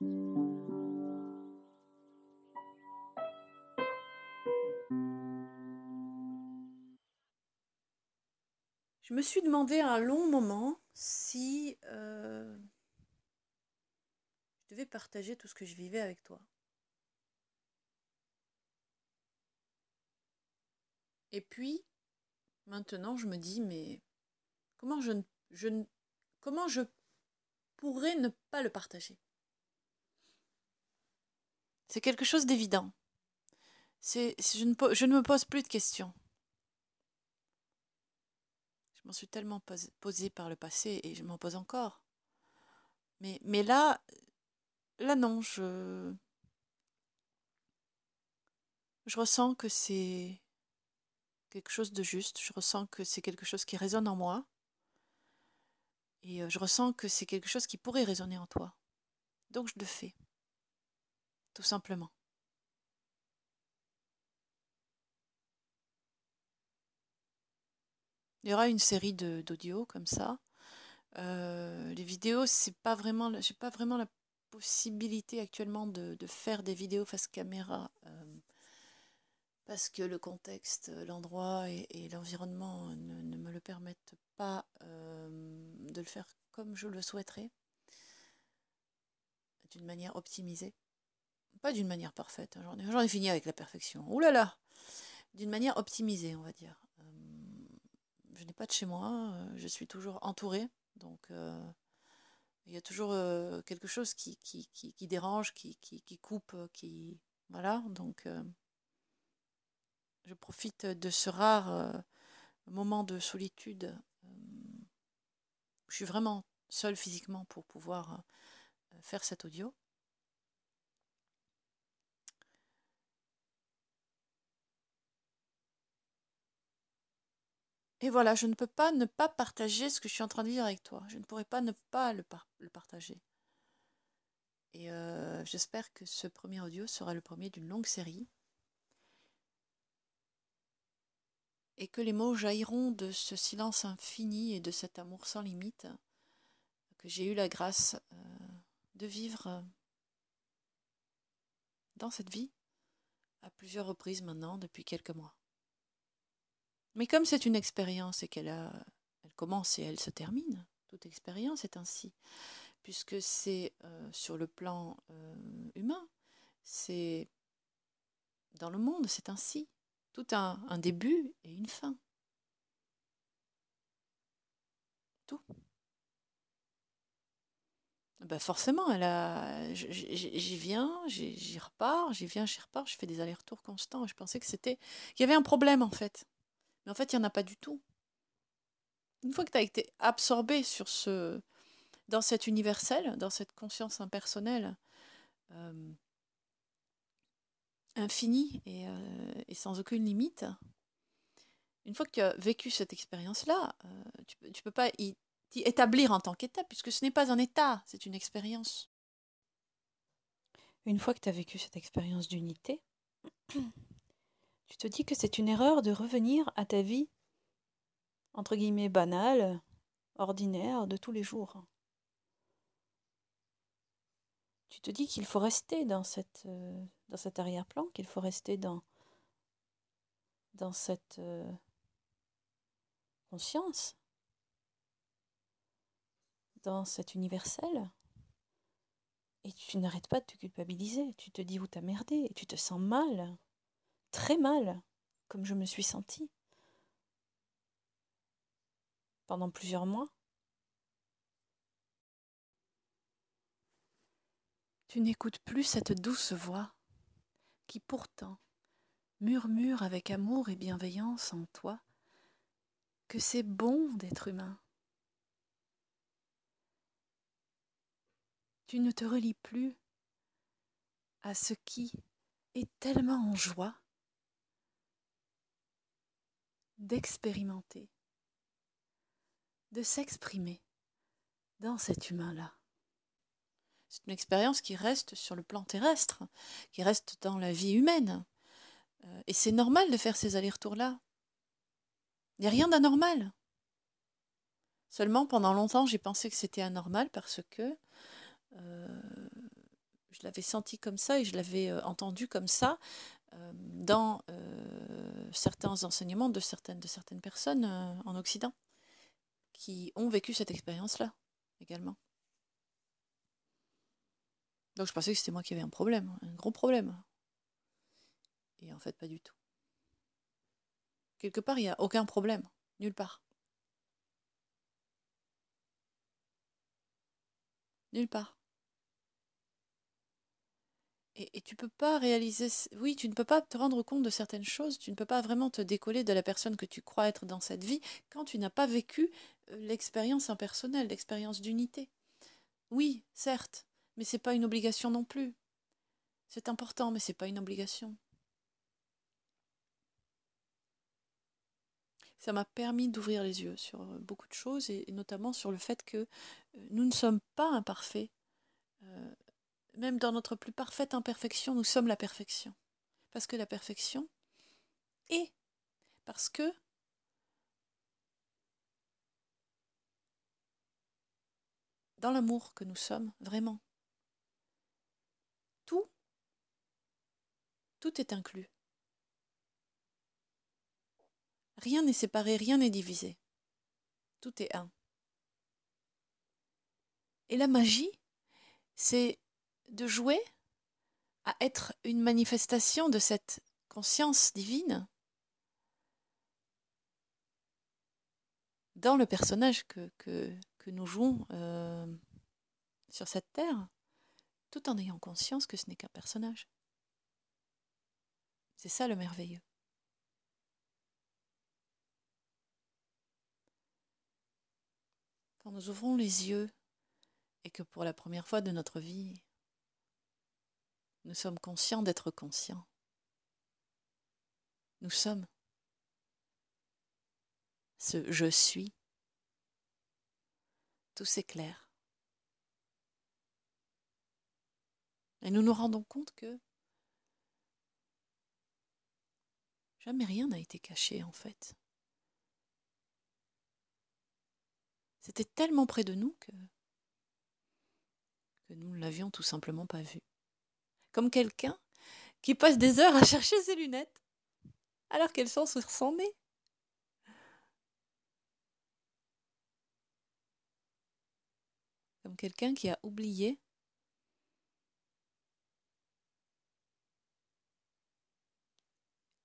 Je me suis demandé un long moment si euh, je devais partager tout ce que je vivais avec toi. Et puis, maintenant, je me dis, mais comment je, je, comment je pourrais ne pas le partager? C'est quelque chose d'évident. C'est, je, ne, me pose plus de questions. Je m'en suis tellement posé par le passé et je m'en pose encore. Mais, mais là, là non, je, je ressens que c'est quelque chose de juste, je ressens que c'est quelque chose qui résonne en moi, et euh, je ressens que c'est quelque chose qui pourrait résonner en toi. Donc je le fais, tout simplement. Il y aura une série d'audio comme ça. Euh, les vidéos, c'est pas vraiment, j'ai pas vraiment la possibilité actuellement de, faire des vidéos face caméra. Euh, parce que le contexte, l'endroit et, l'environnement ne, me le permettent pas euh, de le faire comme je le souhaiterais, d'une manière optimisée. Pas d'une manière parfaite, hein, j'en ai, fini avec la perfection. Ouh là là D'une manière optimisée, on va dire. Euh, je n'ai pas de chez moi, euh, je suis toujours entourée, donc il y a toujours quelque chose qui, qui, qui dérange, qui, coupe, qui... Voilà, donc je profite de ce rare euh, moment de solitude. Euh, je suis vraiment seule physiquement pour pouvoir euh, faire cet audio. Et voilà, je ne peux pas ne pas partager ce que je suis en train de dire avec toi. Je ne pourrais pas ne pas le, partager. Et j'espère que ce premier audio sera le premier d'une longue série. et que les mots jailliront de ce silence infini et de cet amour sans limite que j'ai eu la grâce euh, de vivre euh, dans cette vie à plusieurs reprises maintenant depuis quelques mois. Mais comme c'est une expérience et qu'elle a, elle commence et elle se termine, toute expérience est ainsi, puisque c'est euh, sur le plan humain, c'est dans le monde, c'est ainsi. Tout a un début et une fin. Tout. Ben forcément, elle a, j'y viens, j'y repars, j'y viens, j'y repars, je fais des allers-retours constants. Je pensais que c'était, qu'il y avait un problème en fait, en fait, il n'y en a pas du tout. Une fois que tu as été absorbé dans cet universel, dans cette conscience impersonnelle, euh, infini euh, et, sans aucune limite, une fois que tu as vécu cette expérience-là, euh, tu ne peux, pas y, établir en tant qu'état, puisque ce n'est pas un état, c'est une expérience. Une fois que tu as vécu cette expérience d'unité, tu te dis que c'est une erreur de revenir à ta vie, entre guillemets, banale, ordinaire, de tous les jours. Tu te dis qu'il faut rester dans. Euh, cet arrière-plan, qu'il faut rester dans, dans cette euh, conscience, dans cet universel. Et tu n'arrêtes pas de te culpabiliser. Tu te dis où t'as merdé. Et tu te sens mal. Très mal. Comme je me suis sentie. Pendant plusieurs mois. Tu n'écoutes plus cette douce voix qui pourtant murmure avec amour et bienveillance en toi que c'est bon d'être humain. Tu ne te relis plus à ce qui est tellement en joie d'expérimenter, de s'exprimer dans cet humain-là. C'est une expérience qui reste sur le plan terrestre, qui reste dans la vie humaine. Euh, et c'est normal de faire ces allers-retours-là. Il n'y a rien d'anormal. Seulement, pendant longtemps, j'ai pensé que c'était anormal parce que euh, je l'avais senti comme ça et je l'avais entendu comme ça dans certains enseignements de certaines, de certaines personnes en Occident qui ont vécu cette expérience-là également. Donc je pensais que c'était moi qui avais un problème, un gros problème. Et en fait, pas du tout. Quelque part, il n'y a aucun problème, nulle part. Nulle part. Et, et tu peux pas réaliser. Oui, tu ne peux pas te rendre compte de certaines choses, tu ne peux pas vraiment te décoller de la personne que tu crois être dans cette vie quand tu n'as pas vécu euh, l'expérience impersonnelle, l'expérience d'unité. Oui, certes, mais c'est pas une obligation non plus. C'est important, mais c'est pas une obligation. Ça m'a permis d'ouvrir les yeux sur euh, beaucoup de choses et, notamment sur le fait que euh, nous ne sommes pas imparfaits. Même dans notre plus parfaite imperfection, nous sommes la perfection. Parce que la perfection est. Parce que dans l'amour que nous sommes, vraiment, tout, tout est inclus. Rien n'est séparé, rien n'est divisé. Tout est un. Et la magie, c'est de jouer à être une manifestation de cette conscience divine dans le personnage que, nous jouons euh, sur cette terre tout en ayant conscience que ce n'est qu'un personnage. C'est ça le merveilleux. Quand nous ouvrons les yeux et que pour la première fois de notre vie, nous sommes conscients d'être conscients, nous sommes ce je suis, tout s'éclaire. Et nous nous rendons compte que jamais rien n'a été caché en fait. C'était tellement près de nous que, que nous ne l'avions tout simplement pas vu. Comme quelqu'un qui passe des heures à chercher ses lunettes alors qu'elles sont sur son nez. Comme quelqu'un qui a oublié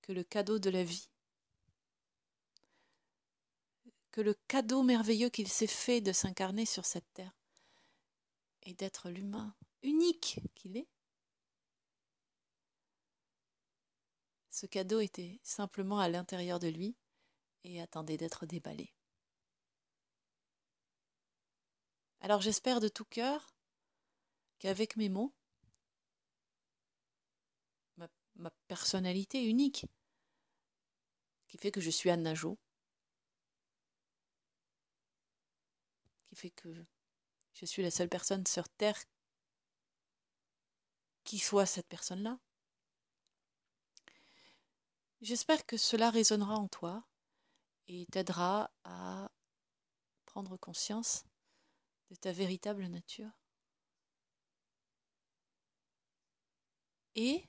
que le cadeau de la vie, que le cadeau merveilleux qu'il s'est fait de s'incarner sur cette terre et d'être l'humain unique qu'il est. Ce cadeau était simplement à l'intérieur de lui et attendait d'être déballé. Alors j'espère de tout cœur qu'avec mes mots, ma personnalité unique, qui fait que je suis Anna Jo, qui fait que je suis la seule personne sur Terre qui soit cette personne-là. J'espère que cela résonnera en toi et t'aidera à prendre conscience de ta véritable nature. Et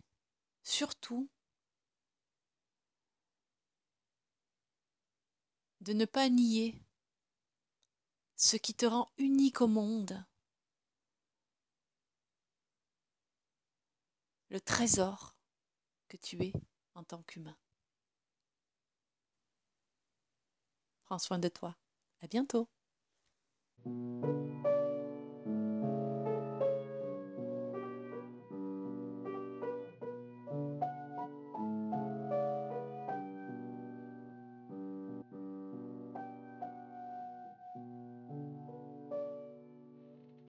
surtout de ne pas nier ce qui te rend unique au monde, le trésor que tu es en tant qu'humain. Prends soin de toi. À bientôt.